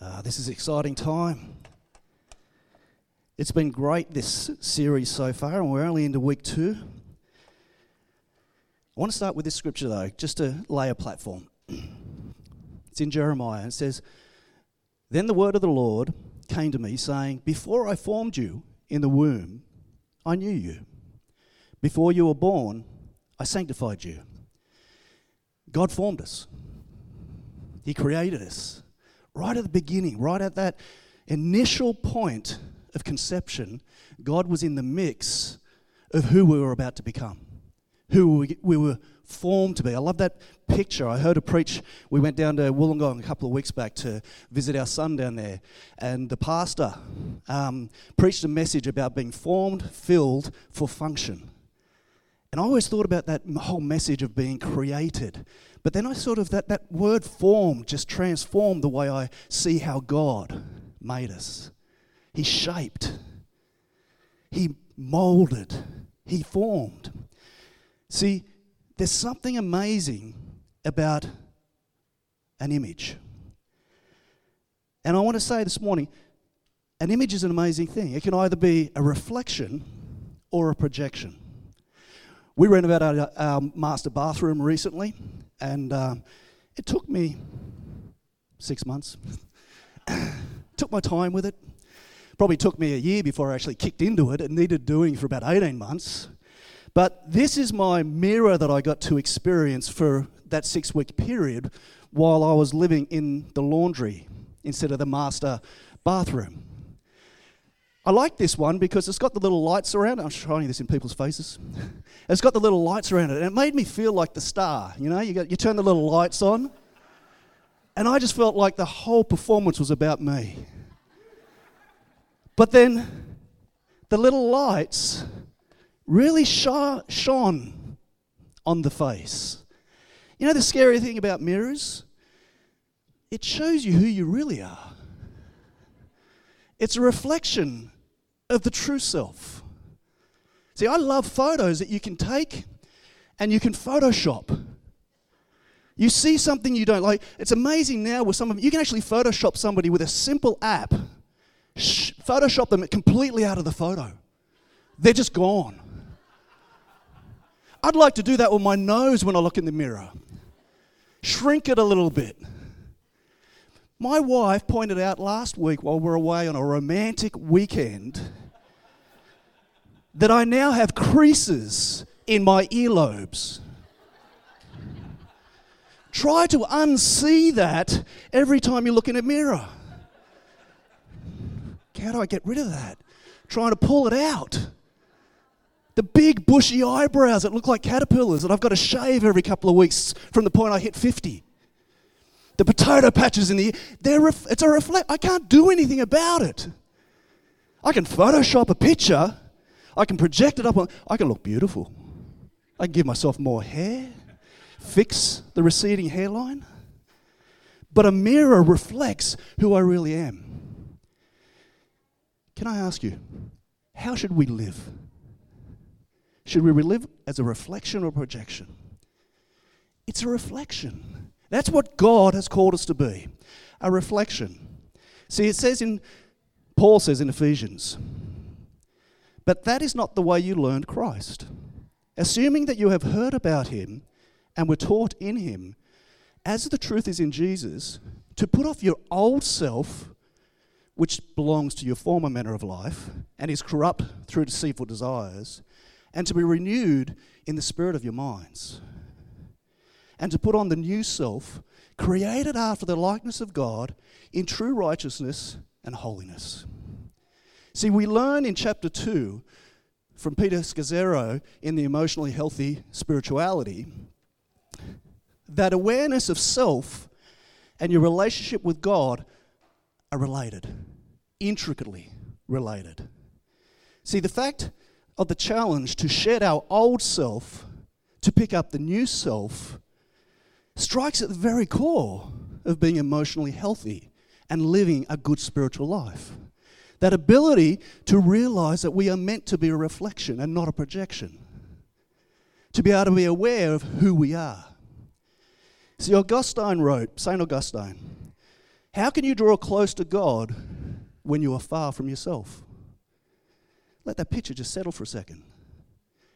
Uh, this is exciting time. It's been great, this series so far, and we're only into week two. I want to start with this scripture, though, just to lay a platform. It's in Jeremiah. It says, Then the word of the Lord came to me, saying, Before I formed you in the womb, I knew you. Before you were born, I sanctified you. God formed us, He created us right at the beginning, right at that initial point of conception, God was in the mix of who we were about to become, who we were formed to be. I love that picture. I heard a preach. We went down to Wollongong a couple of weeks back to visit our son down there, and the pastor um, preached a message about being formed, filled for function. And I always thought about that whole message of being created. But then I sort of, that, that word form just transformed the way I see how God made us. He shaped, He molded, He formed. See, there's something amazing about an image. And I want to say this morning an image is an amazing thing. It can either be a reflection or a projection. We renovated our, our master bathroom recently, and um, it took me six months. took my time with it. Probably took me a year before I actually kicked into it. It needed doing for about 18 months. But this is my mirror that I got to experience for that six week period while I was living in the laundry instead of the master bathroom. I like this one because it's got the little lights around it. I'm shining this in people's faces. it's got the little lights around it, and it made me feel like the star. You know, you, got, you turn the little lights on, and I just felt like the whole performance was about me. But then the little lights really shone on the face. You know the scary thing about mirrors? It shows you who you really are. It's a reflection of the true self. See, I love photos that you can take and you can Photoshop. You see something you don't like. It's amazing now with some of you can actually Photoshop somebody with a simple app, Photoshop them completely out of the photo. They're just gone. I'd like to do that with my nose when I look in the mirror. Shrink it a little bit. My wife pointed out last week while we are away on a romantic weekend that I now have creases in my earlobes. Try to unsee that every time you look in a mirror. How do I get rid of that? Trying to pull it out. The big bushy eyebrows that look like caterpillars that I've got to shave every couple of weeks from the point I hit 50 the potato patches in the they're ref, it's a reflect. I can't do anything about it. I can Photoshop a picture. I can project it up on. I can look beautiful. I can give myself more hair, fix the receding hairline. But a mirror reflects who I really am. Can I ask you, how should we live? Should we live as a reflection or projection? It's a reflection. That's what God has called us to be a reflection. See, it says in, Paul says in Ephesians, but that is not the way you learned Christ. Assuming that you have heard about him and were taught in him, as the truth is in Jesus, to put off your old self, which belongs to your former manner of life and is corrupt through deceitful desires, and to be renewed in the spirit of your minds and to put on the new self, created after the likeness of God in true righteousness and holiness. See, we learn in chapter 2 from Peter Scazzero in the Emotionally Healthy Spirituality that awareness of self and your relationship with God are related, intricately related. See, the fact of the challenge to shed our old self to pick up the new self strikes at the very core of being emotionally healthy and living a good spiritual life. That ability to realize that we are meant to be a reflection and not a projection. To be able to be aware of who we are. See, Augustine wrote, St. Augustine, How can you draw close to God when you are far from yourself? Let that picture just settle for a second.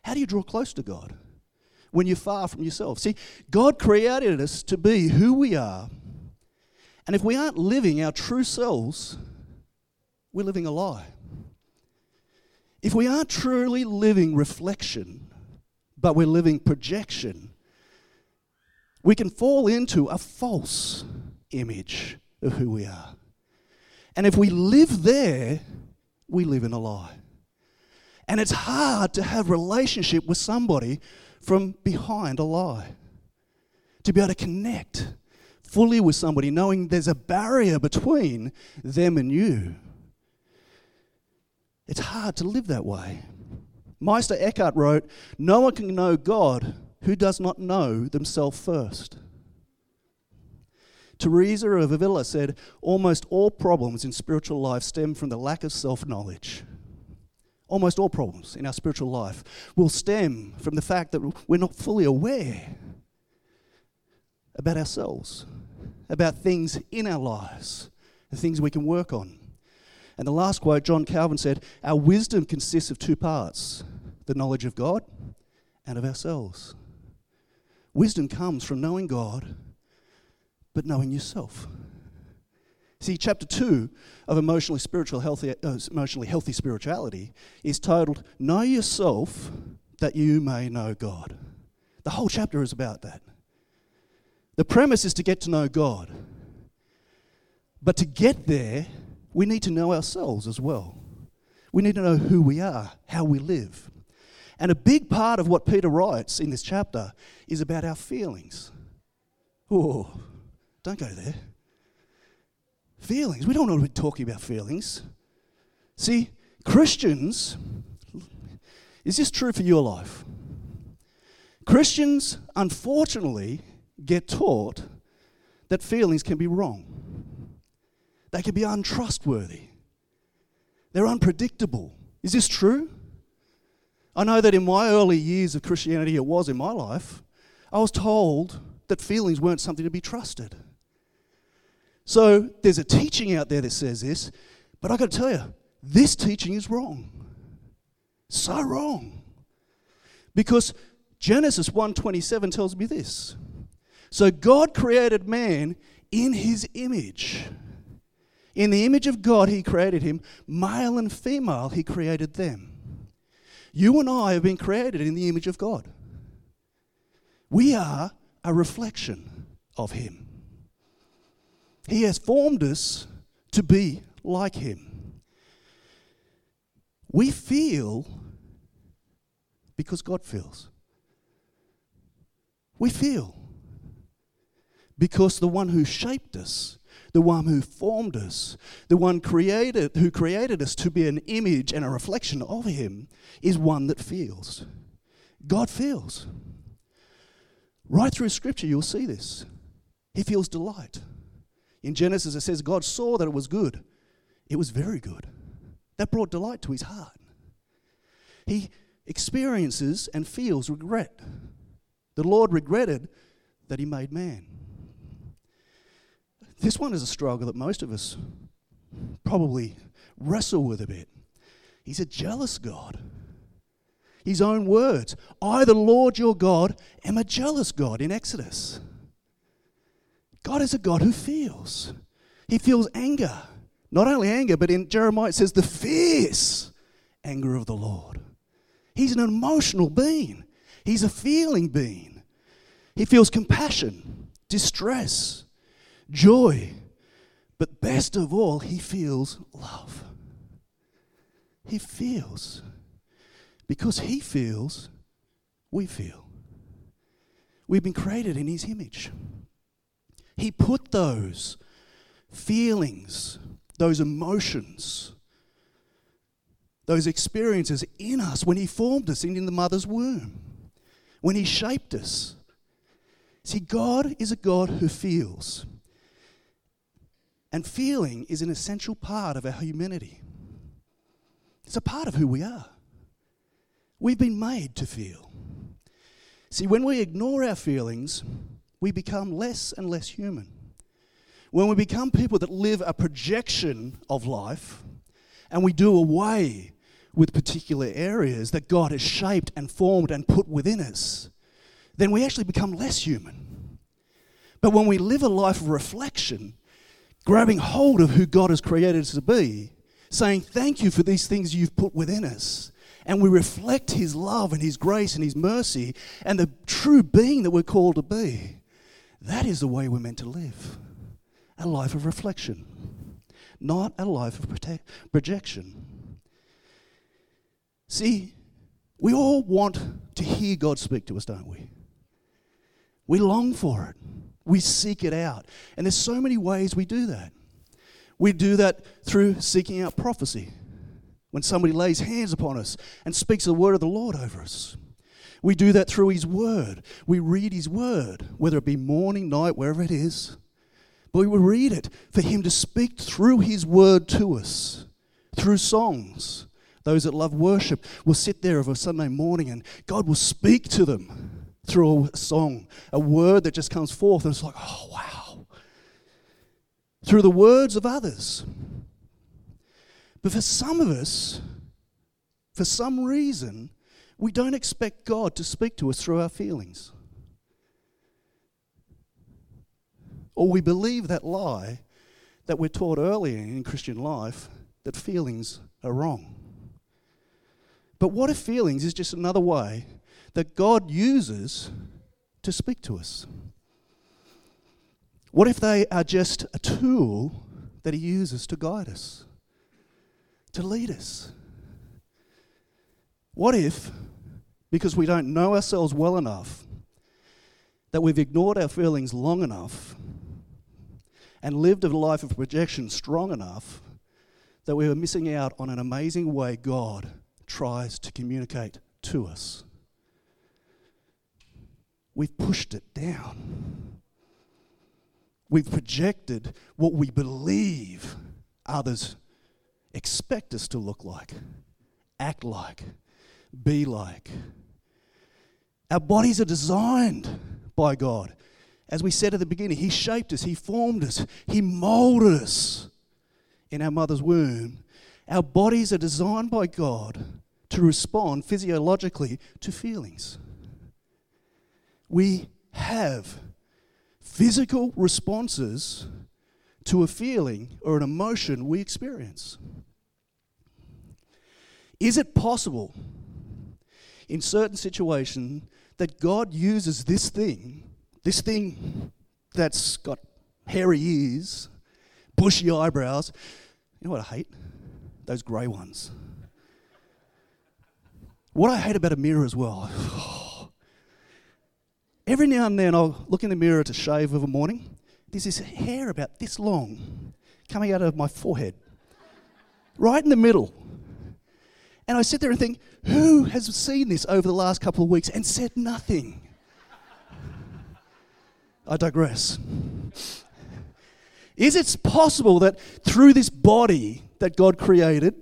How do you draw close to God when you're far from yourself? See, God created us to be who we are. And if we aren't living our true selves, we're living a lie. If we aren't truly living reflection, but we're living projection, we can fall into a false image of who we are. And if we live there, we live in a lie. And it's hard to have relationship with somebody from behind a lie. To be able to connect fully with somebody knowing there's a barrier between them and you. It's hard to live that way. Meister Eckhart wrote, No one can know God who does not know themselves first. Teresa of Avila said, Almost all problems in spiritual life stem from the lack of self knowledge. Almost all problems in our spiritual life will stem from the fact that we're not fully aware about ourselves, about things in our lives, the things we can work on. And the last quote, John Calvin said, Our wisdom consists of two parts the knowledge of God and of ourselves. Wisdom comes from knowing God, but knowing yourself. See, chapter two of emotionally spiritual healthy, uh, emotionally healthy spirituality is titled "Know Yourself, that you may know God." The whole chapter is about that. The premise is to get to know God, but to get there, we need to know ourselves as well. We need to know who we are, how we live. And a big part of what Peter writes in this chapter is about our feelings. Oh, don't go there. Feelings. We don't to be talking about feelings. See, Christians, is this true for your life? Christians, unfortunately, get taught that feelings can be wrong. They can be untrustworthy. They're unpredictable. Is this true? I know that in my early years of Christianity, it was in my life, I was told that feelings weren't something to be trusted. So there's a teaching out there that says this, but I got to tell you, this teaching is wrong. So wrong. Because Genesis 1:27 tells me this. So God created man in his image. In the image of God he created him, male and female he created them. You and I have been created in the image of God. We are a reflection of Him. He has formed us to be like Him. We feel because God feels. We feel because the one who shaped us the one who formed us, the one created, who created us to be an image and a reflection of Him, is one that feels. God feels. Right through Scripture, you'll see this. He feels delight. In Genesis, it says, God saw that it was good. It was very good. That brought delight to his heart. He experiences and feels regret. The Lord regretted that he made man. This one is a struggle that most of us probably wrestle with a bit. He's a jealous God. His own words I, the Lord your God, am a jealous God in Exodus. God is a God who feels. He feels anger. Not only anger, but in Jeremiah it says the fierce anger of the Lord. He's an emotional being, he's a feeling being. He feels compassion, distress, joy, but best of all, he feels love. He feels. Because he feels, we feel. We've been created in his image. He put those feelings, those emotions, those experiences in us when he formed us in the mother's womb, when he shaped us. See, God is a God who feels. And feeling is an essential part of our humanity. It's a part of who we are. We've been made to feel. See, when we ignore our feelings, we become less and less human. when we become people that live a projection of life and we do away with particular areas that God has shaped and formed and put within us, then we actually become less human. But when we live a life of reflection, grabbing hold of who God has created us to be, saying, Thank you for these things you've put within us, and we reflect His love and His grace and His mercy and the true being that we're called to be, that is the way we're meant to live a life of reflection, not a life of projection. See, we all want to hear God speak to us, don't we? We long for it. We seek it out. And there's so many ways we do that. We do that through seeking out prophecy. When somebody lays hands upon us and speaks the word of the Lord over us. We do that through His Word. We read His Word, whether it be morning, night, wherever it is. But we will read it for Him to speak through His Word to us, through songs. Those that love worship will sit there of a Sunday morning and God will speak to them through a song, a word that just comes forth, and it's like, oh, wow. Through the words of others. But for some of us, for some reason, we don't expect God to speak to us through our feelings. Or we believe that lie that we're taught earlier in Christian life that feelings are wrong. But what if feelings is just another way that God uses to speak to us? What if they are just a tool that He uses to guide us, to lead us? What if, because we don't know ourselves well enough, that we've ignored our feelings long enough and lived a life of projection strong enough that we are missing out on an amazing way God tries to communicate to us? We've pushed it down. We've projected what we believe others expect us to look like, act like, be like. Our bodies are designed by God. As we said at the beginning, He shaped us, He formed us, He molded us in our mother's womb. Our bodies are designed by God to respond physiologically to feelings. We have physical responses to a feeling or an emotion we experience. Is it possible in certain situations that God uses this thing, this thing that's got hairy ears, bushy eyebrows. You know what I hate? Those grey ones. What I hate about a mirror as well. Every now and then I'll look in the mirror to shave of a morning. There's this hair about this long coming out of my forehead, right in the middle. And I sit there and think, who has seen this over the last couple of weeks and said nothing? I digress. Is it possible that through this body that God created,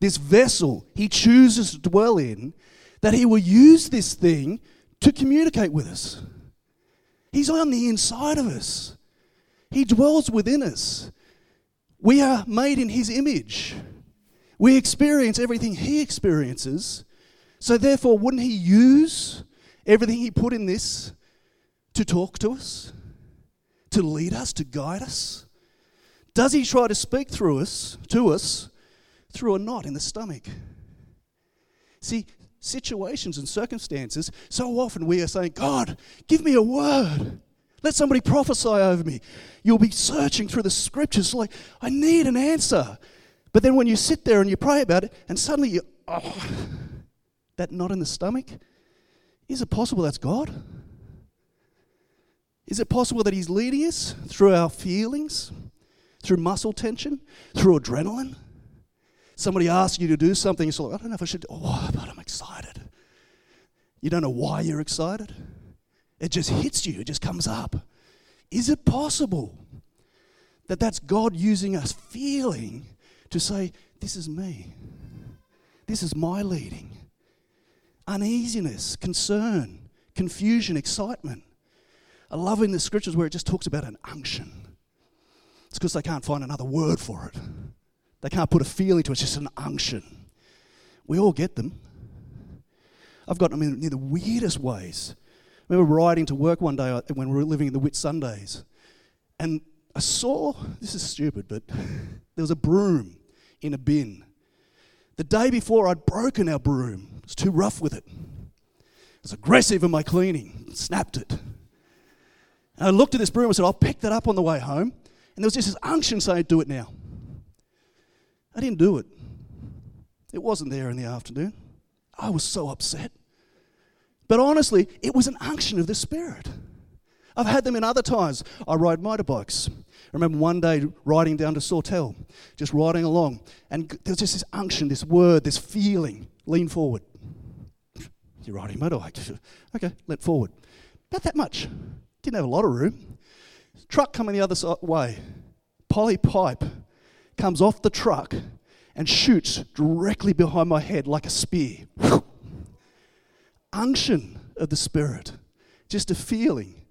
this vessel He chooses to dwell in, that He will use this thing to communicate with us? He's on the inside of us, He dwells within us. We are made in His image. We experience everything He experiences. So, therefore, wouldn't He use everything He put in this to talk to us, to lead us, to guide us? Does He try to speak through us, to us, through a knot in the stomach? See, situations and circumstances, so often we are saying, God, give me a word. Let somebody prophesy over me. You'll be searching through the scriptures like, I need an answer. But then when you sit there and you pray about it, and suddenly you, oh, that knot in the stomach, is it possible that's God? Is it possible that He's leading us through our feelings, through muscle tension, through adrenaline? Somebody asks you to do something, it's like, I don't know if I should, oh, but I'm excited. You don't know why you're excited. It just hits you, it just comes up. Is it possible that that's God using us feeling to say, This is me. This is my leading. Uneasiness, concern, confusion, excitement. I love in the scriptures where it just talks about an unction. It's because they can't find another word for it. They can't put a feeling to it, it's just an unction. We all get them. I've got them in, in the weirdest ways. I remember riding to work one day uh, when we were living in the Whitsundays, and I saw this is stupid, but there was a broom in a bin. The day before, I'd broken our broom. It was too rough with it. I was aggressive in my cleaning, snapped it. And I looked at this broom and said, I'll pick that up on the way home. And there was just this unction saying, Do it now. I didn't do it. It wasn't there in the afternoon. I was so upset. But honestly, it was an unction of the Spirit. I've had them in other times. I ride motorbikes. I remember one day riding down to Sawtell, just riding along, and there's just this unction, this word, this feeling. Lean forward. You're riding motorbike. Okay, let forward. About that much. Didn't have a lot of room. Truck coming the other way. Poly pipe comes off the truck and shoots directly behind my head like a spear. Unction of the Spirit. Just a feeling.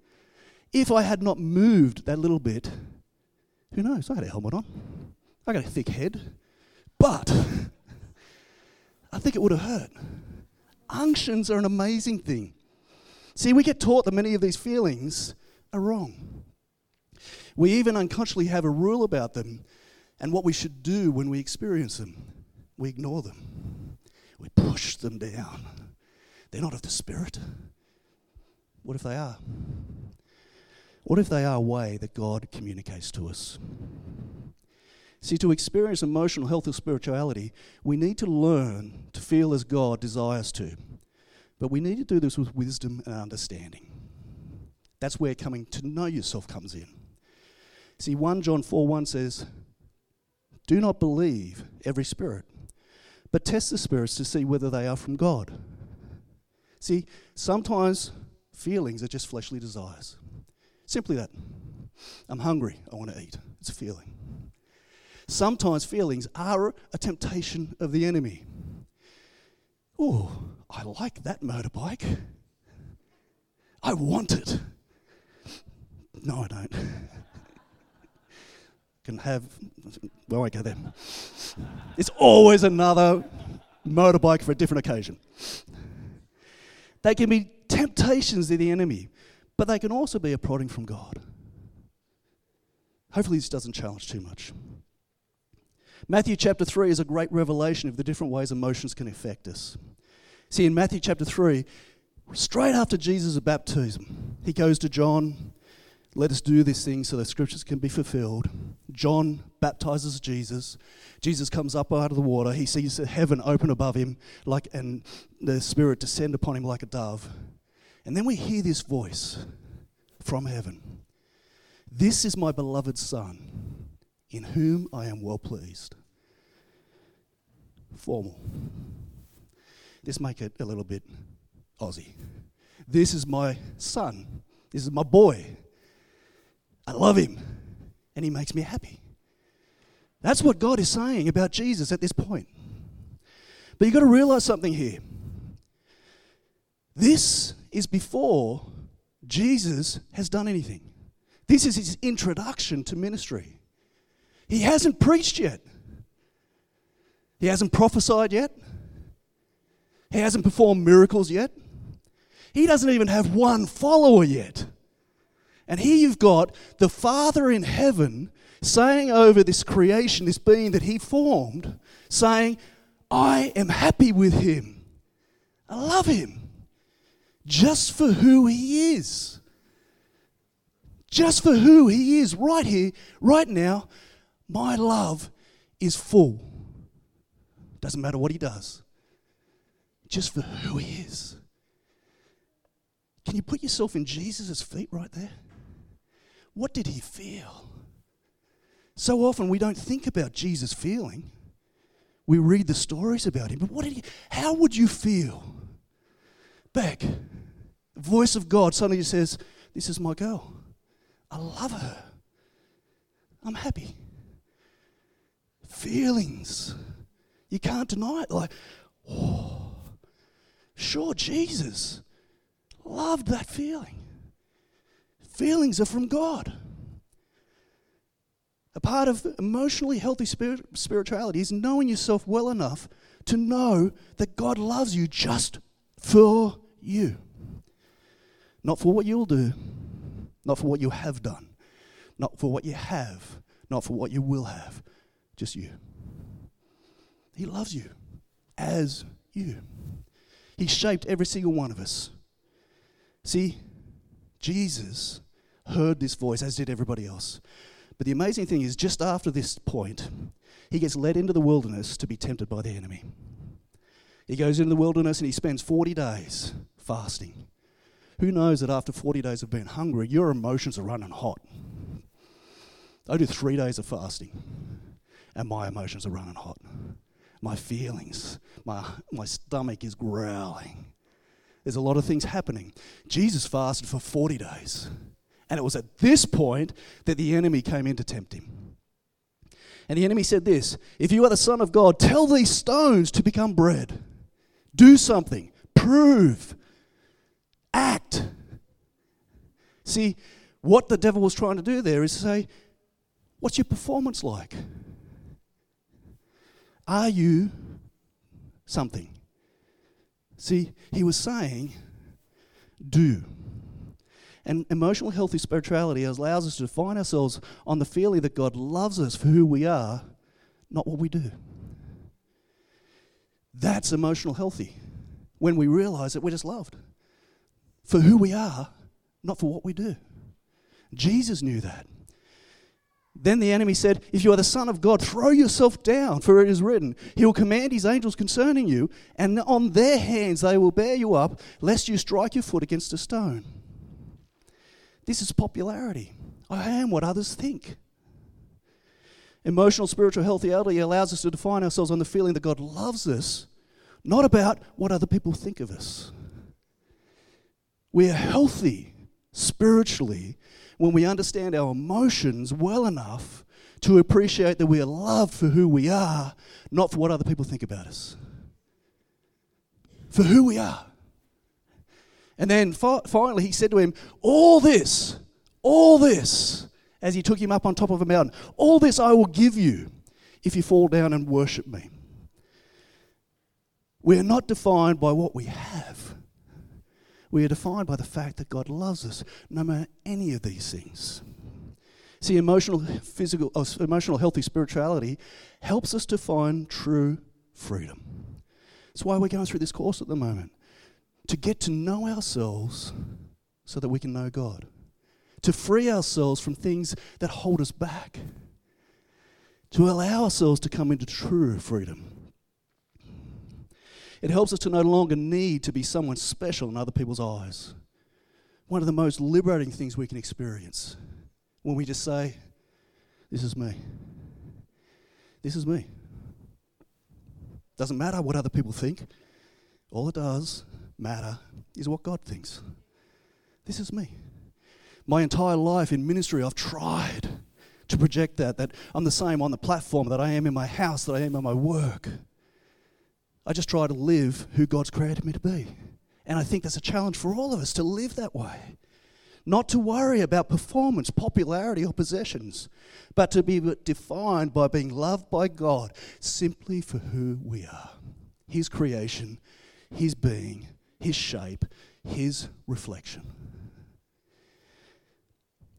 If I had not moved that little bit, who knows? I had a helmet on. I got a thick head. But I think it would have hurt. Unctions are an amazing thing. See, we get taught that many of these feelings are wrong. We even unconsciously have a rule about them and what we should do when we experience them. We ignore them, we push them down. They're not of the Spirit. What if they are? What if they are a way that God communicates to us? See, to experience emotional health or spirituality, we need to learn to feel as God desires to. But we need to do this with wisdom and understanding. That's where coming to know yourself comes in. See, 1 John 4 1 says, Do not believe every spirit, but test the spirits to see whether they are from God. See, sometimes feelings are just fleshly desires. Simply that. I'm hungry, I want to eat. It's a feeling. Sometimes feelings are a temptation of the enemy. Oh, I like that motorbike. I want it. No, I don't. Can have, well, I go there. It's always another motorbike for a different occasion. They can be temptations of the enemy, but they can also be a prodding from God. Hopefully, this doesn't challenge too much. Matthew chapter 3 is a great revelation of the different ways emotions can affect us. See, in Matthew chapter 3, straight after Jesus' baptism, he goes to John, let us do this thing so the scriptures can be fulfilled. John baptizes Jesus. Jesus comes up out of the water. He sees heaven open above him, like and the Spirit descend upon him like a dove. And then we hear this voice from heaven. This is my beloved Son, in whom I am well pleased. Formal. Let's make it a little bit Aussie. This is my son. This is my boy. I love him. And he makes me happy. That's what God is saying about Jesus at this point. But you've got to realize something here. This is before Jesus has done anything. This is his introduction to ministry. He hasn't preached yet, he hasn't prophesied yet, he hasn't performed miracles yet, he doesn't even have one follower yet. And here you've got the Father in heaven saying over this creation, this being that he formed, saying, I am happy with him. I love him just for who he is. Just for who he is, right here, right now, my love is full. Doesn't matter what he does, just for who he is. Can you put yourself in Jesus' feet right there? What did he feel? So often we don't think about Jesus feeling. We read the stories about him, but what did he how would you feel? The voice of God suddenly says, This is my girl. I love her. I'm happy. Feelings. You can't deny it. Like, oh, sure, Jesus loved that feeling. Feelings are from God. A part of emotionally healthy spirit, spirituality is knowing yourself well enough to know that God loves you just for you. Not for what you'll do, not for what you have done, not for what you have, not for what you will have, just you. He loves you as you. He shaped every single one of us. See, Jesus heard this voice, as did everybody else. But the amazing thing is, just after this point, he gets led into the wilderness to be tempted by the enemy. He goes into the wilderness and he spends 40 days fasting. Who knows that after 40 days of being hungry, your emotions are running hot? I do three days of fasting, and my emotions are running hot. My feelings, my, my stomach is growling. There's a lot of things happening. Jesus fasted for 40 days. And it was at this point that the enemy came in to tempt him. And the enemy said this If you are the Son of God, tell these stones to become bread. Do something, prove, act. See, what the devil was trying to do there is say, What's your performance like? Are you something? See, he was saying, Do. And emotional healthy spirituality allows us to define ourselves on the feeling that God loves us for who we are, not what we do. That's emotional healthy when we realize that we're just loved for who we are, not for what we do. Jesus knew that. Then the enemy said, If you are the Son of God, throw yourself down, for it is written, He will command His angels concerning you, and on their hands they will bear you up, lest you strike your foot against a stone. This is popularity. I am what others think. Emotional, spiritual healthy allows us to define ourselves on the feeling that God loves us, not about what other people think of us. We are healthy spiritually when we understand our emotions well enough to appreciate that we are loved for who we are, not for what other people think about us. For who we are. And then finally, he said to him, All this, all this, as he took him up on top of a mountain, all this I will give you if you fall down and worship me. We are not defined by what we have. We are defined by the fact that God loves us, no matter any of these things. See, emotional, physical, oh, emotional, healthy spirituality helps us to find true freedom. That's why we're going through this course at the moment to get to know ourselves so that we can know God, to free ourselves from things that hold us back, to allow ourselves to come into true freedom. It helps us to no longer need to be someone special in other people's eyes. One of the most liberating things we can experience when we just say, This is me. This is me. Doesn't matter what other people think. All it does matter is what God thinks. This is me. My entire life in ministry, I've tried to project that, that I'm the same on the platform that I am in my house, that I am in my work. I just try to live who God's created me to be. And I think that's a challenge for all of us to live that way. Not to worry about performance, popularity, or possessions, but to be defined by being loved by God simply for who we are His creation, His being, his shape, his reflection.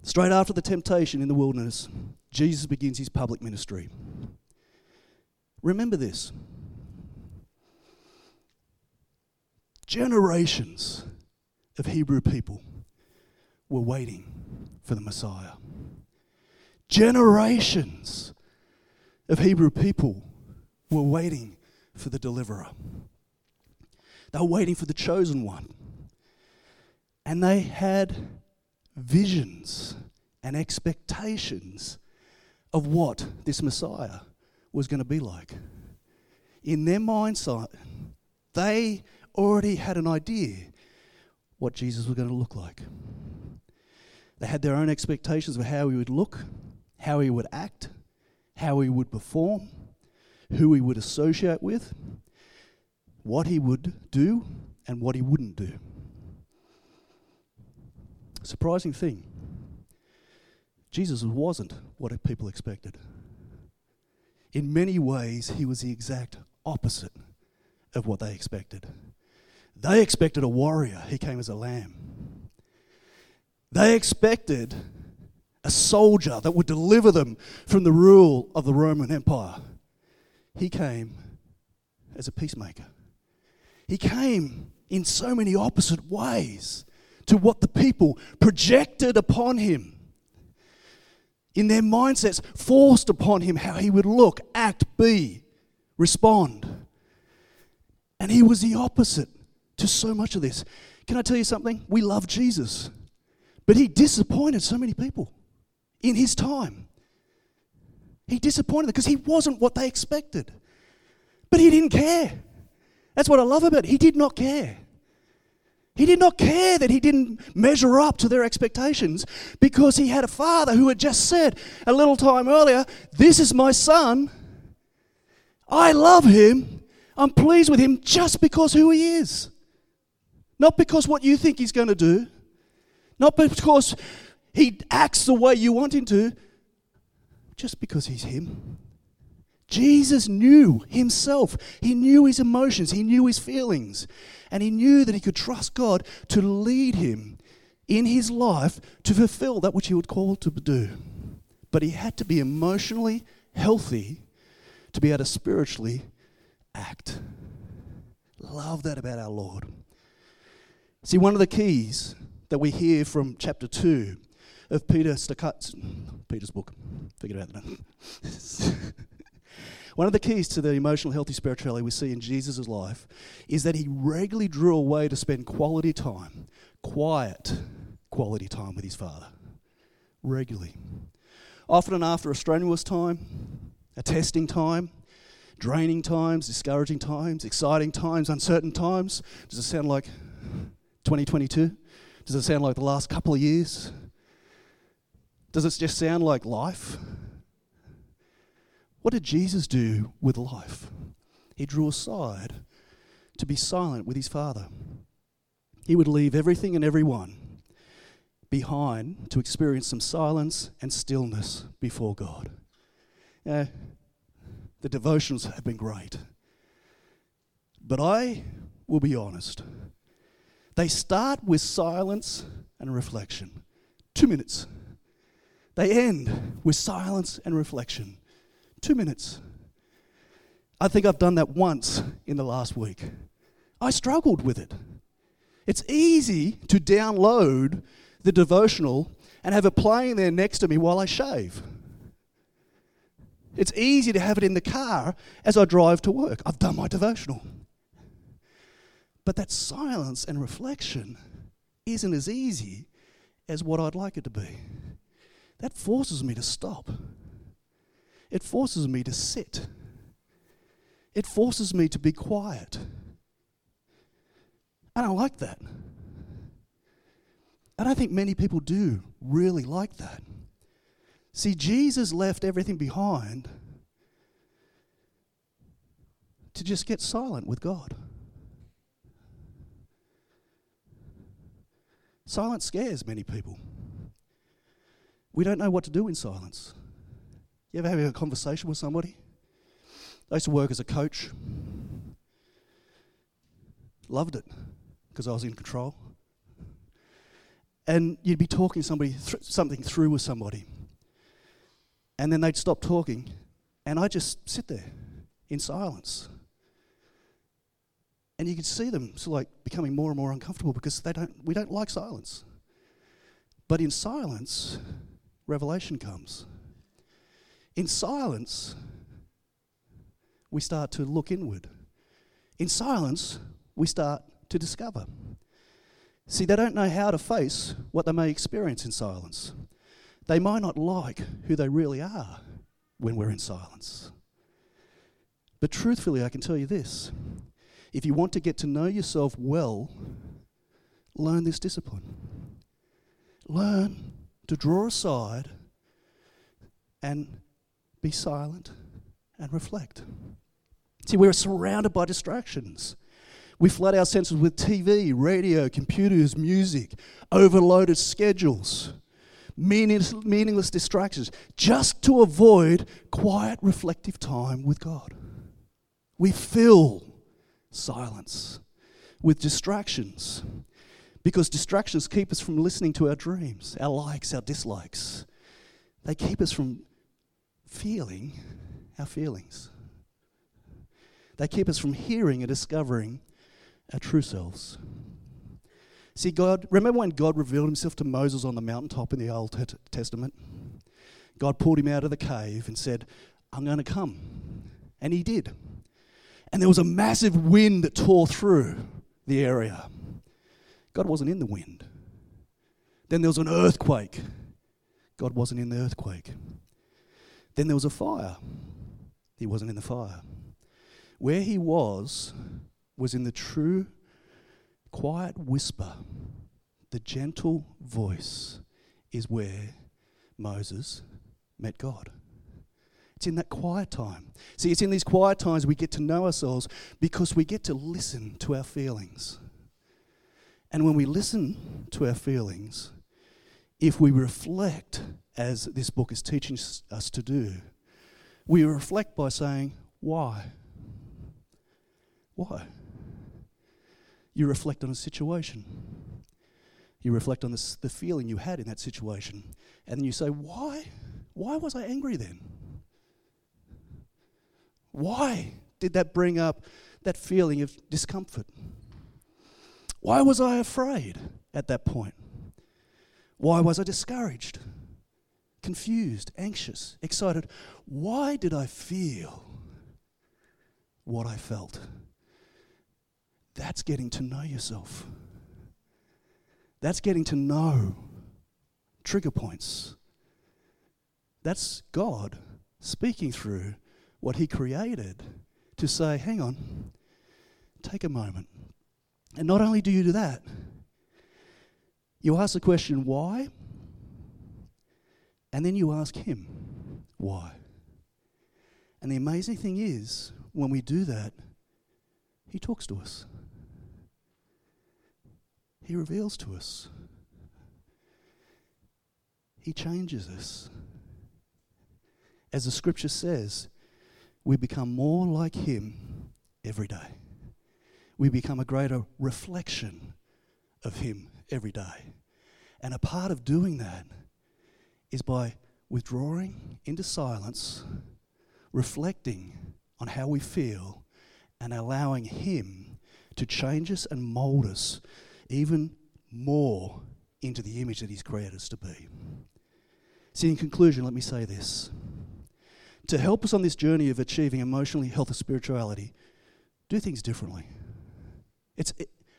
Straight after the temptation in the wilderness, Jesus begins his public ministry. Remember this generations of Hebrew people were waiting for the Messiah. Generations of Hebrew people were waiting for the deliverer. They were waiting for the chosen one. And they had visions and expectations of what this Messiah was going to be like. In their mindset, they already had an idea what Jesus was going to look like. They had their own expectations of how he would look, how he would act, how he would perform, who he would associate with, what he would do and what he wouldn't do. Surprising thing. Jesus wasn't what people expected. In many ways, he was the exact opposite of what they expected. They expected a warrior, he came as a lamb. They expected a soldier that would deliver them from the rule of the Roman Empire. He came as a peacemaker. He came in so many opposite ways to what the people projected upon him. In their mindsets, forced upon him how he would look, act, be, respond. And he was the opposite to so much of this. Can I tell you something? We love Jesus, but he disappointed so many people in his time. He disappointed them because he wasn't what they expected. But he didn't care. That's what I love about it. He did not care. He did not care that he didn't measure up to their expectations because he had a father who had just said a little time earlier, This is my son. I love him. I'm pleased with him just because who he is. Not because what you think he's going to do. Not because he acts the way you want him to. Just because he's him. Jesus knew himself. He knew his emotions. He knew his feelings. And he knew that he could trust God to lead him in his life to fulfill that which he would call to do. But he had to be emotionally healthy to be able to spiritually act. Love that about our Lord. See, one of the keys that we hear from chapter 2 of Peter Stuckut's, Peter's book, forget about that. One of the keys to the emotional healthy spirituality we see in Jesus' life is that he regularly drew away to spend quality time, quiet quality time with his Father. Regularly. Often and after a strenuous time, a testing time, draining times, discouraging times, exciting times, uncertain times. Does it sound like 2022? Does it sound like the last couple of years? Does it just sound like life? What did Jesus do with life? He drew aside to be silent with his Father. He would leave everything and everyone behind to experience some silence and stillness before God. the devotions have been great. But I will be honest. They start with silence and reflection. Two minutes. They end with silence and reflection. Two minutes. I think I've done that once in the last week. I struggled with it. It's easy to download the devotional and have it playing there next to me while I shave. It's easy to have it in the car as I drive to work. I've done my devotional. But that silence and reflection isn't as easy as what I'd like it to be. That forces me to stop it forces me to sit. It forces me to be quiet. And I like that. And I don't think many people do really like that. See, Jesus left everything behind to just get silent with God. Silence scares many people. We don't know what to do in silence. You ever having a conversation with somebody? I used to work as a coach. Loved it because I was in control. And you'd be talking somebody th- something through with somebody, and then they'd stop talking, and I'd just sit there in silence. And you can see them sort of like becoming more and more uncomfortable because they don't, we don't like silence. But in silence, revelation comes. In silence, we start to look inward. In silence, we start to discover. See, they don't know how to face what they may experience in silence. They might not like who they really are when we're in silence. But truthfully, I can tell you this if you want to get to know yourself well, learn this discipline. Learn to draw aside and be silent and reflect. See, we're surrounded by distractions. We flood our senses with TV, radio, computers, music, overloaded schedules. meaningless, meaningless distractions, just to avoid quiet, reflective time with God. We fill silence with distractions because distractions keep us from listening to our dreams, our likes, our dislikes. They keep us from feeling our feelings. They keep us from hearing and discovering our true selves. See, God, remember when God revealed himself to Moses on the mountaintop in the Old Testament? God pulled him out of the cave and said, I'm going to come. And he did. And there was a massive wind that tore through the area. God wasn't in the wind. Then there was an earthquake. God wasn't in the earthquake. Then there was a fire. He wasn't in the fire. Where he was, was in the true, quiet whisper. The gentle voice is where Moses met God. It's in that quiet time. See, it's in these quiet times we get to know ourselves because we get to listen to our feelings. And when we listen to our feelings, if we reflect, as this book is teaching us to do, we reflect by saying, Why? Why? You reflect on a situation. You reflect on this, the feeling you had in that situation. And then you say, Why? Why was I angry then? Why did that bring up that feeling of discomfort? Why was I afraid at that point? Why was I discouraged, confused, anxious, excited? Why did I feel what I felt? That's getting to know yourself. That's getting to know trigger points. That's God speaking through what He created to say, hang on, take a moment. And not only do you do that, you ask the question, why? And then you ask Him, why? And the amazing thing is, when we do that, He talks to us, He reveals to us, He changes us. As the scripture says, we become more like Him every day. We become a greater reflection of Him every day. And a part of doing that is by withdrawing into silence, reflecting on how we feel, and allowing Him to change us and mold us even more into the image that He's created us to be. See, in conclusion, let me say this to help us on this journey of achieving emotionally healthy spirituality, do things differently. It's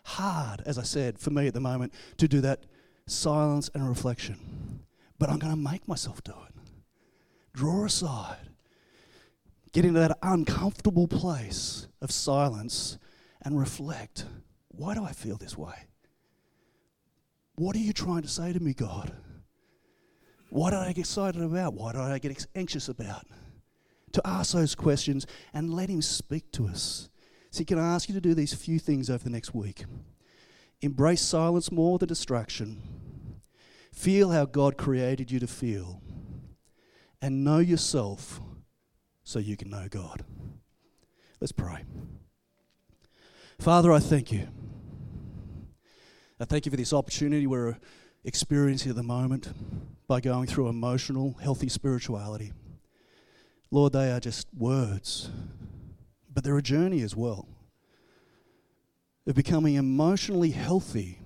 hard, as I said, for me at the moment to do that silence and reflection. But I'm going to make myself do it. Draw aside, get into that uncomfortable place of silence and reflect. Why do I feel this way? What are you trying to say to me, God? What did I get excited about? Why did I get anxious about? To ask those questions and let Him speak to us. See, can I ask you to do these few things over the next week? Embrace silence more than distraction. Feel how God created you to feel. And know yourself so you can know God. Let's pray. Father, I thank you. I thank you for this opportunity we're experiencing at the moment by going through emotional, healthy spirituality. Lord, they are just words, but they're a journey as well of becoming emotionally healthy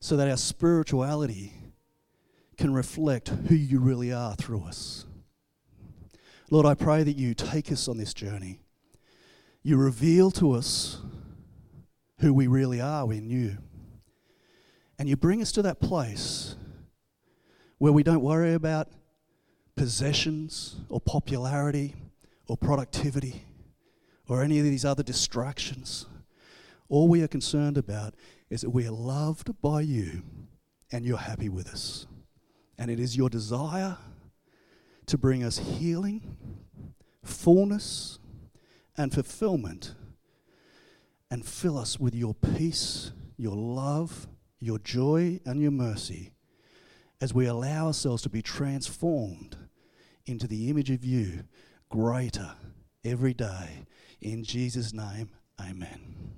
so that our spirituality can reflect who you really are through us. Lord, I pray that you take us on this journey. You reveal to us who we really are in you. And you bring us to that place where we don't worry about possessions or popularity or productivity or any of these other distractions. All we are concerned about is that we are loved by you and you're happy with us. And it is your desire to bring us healing, fullness, and fulfillment, and fill us with your peace, your love, your joy, and your mercy as we allow ourselves to be transformed into the image of you greater every day. In Jesus' name, amen.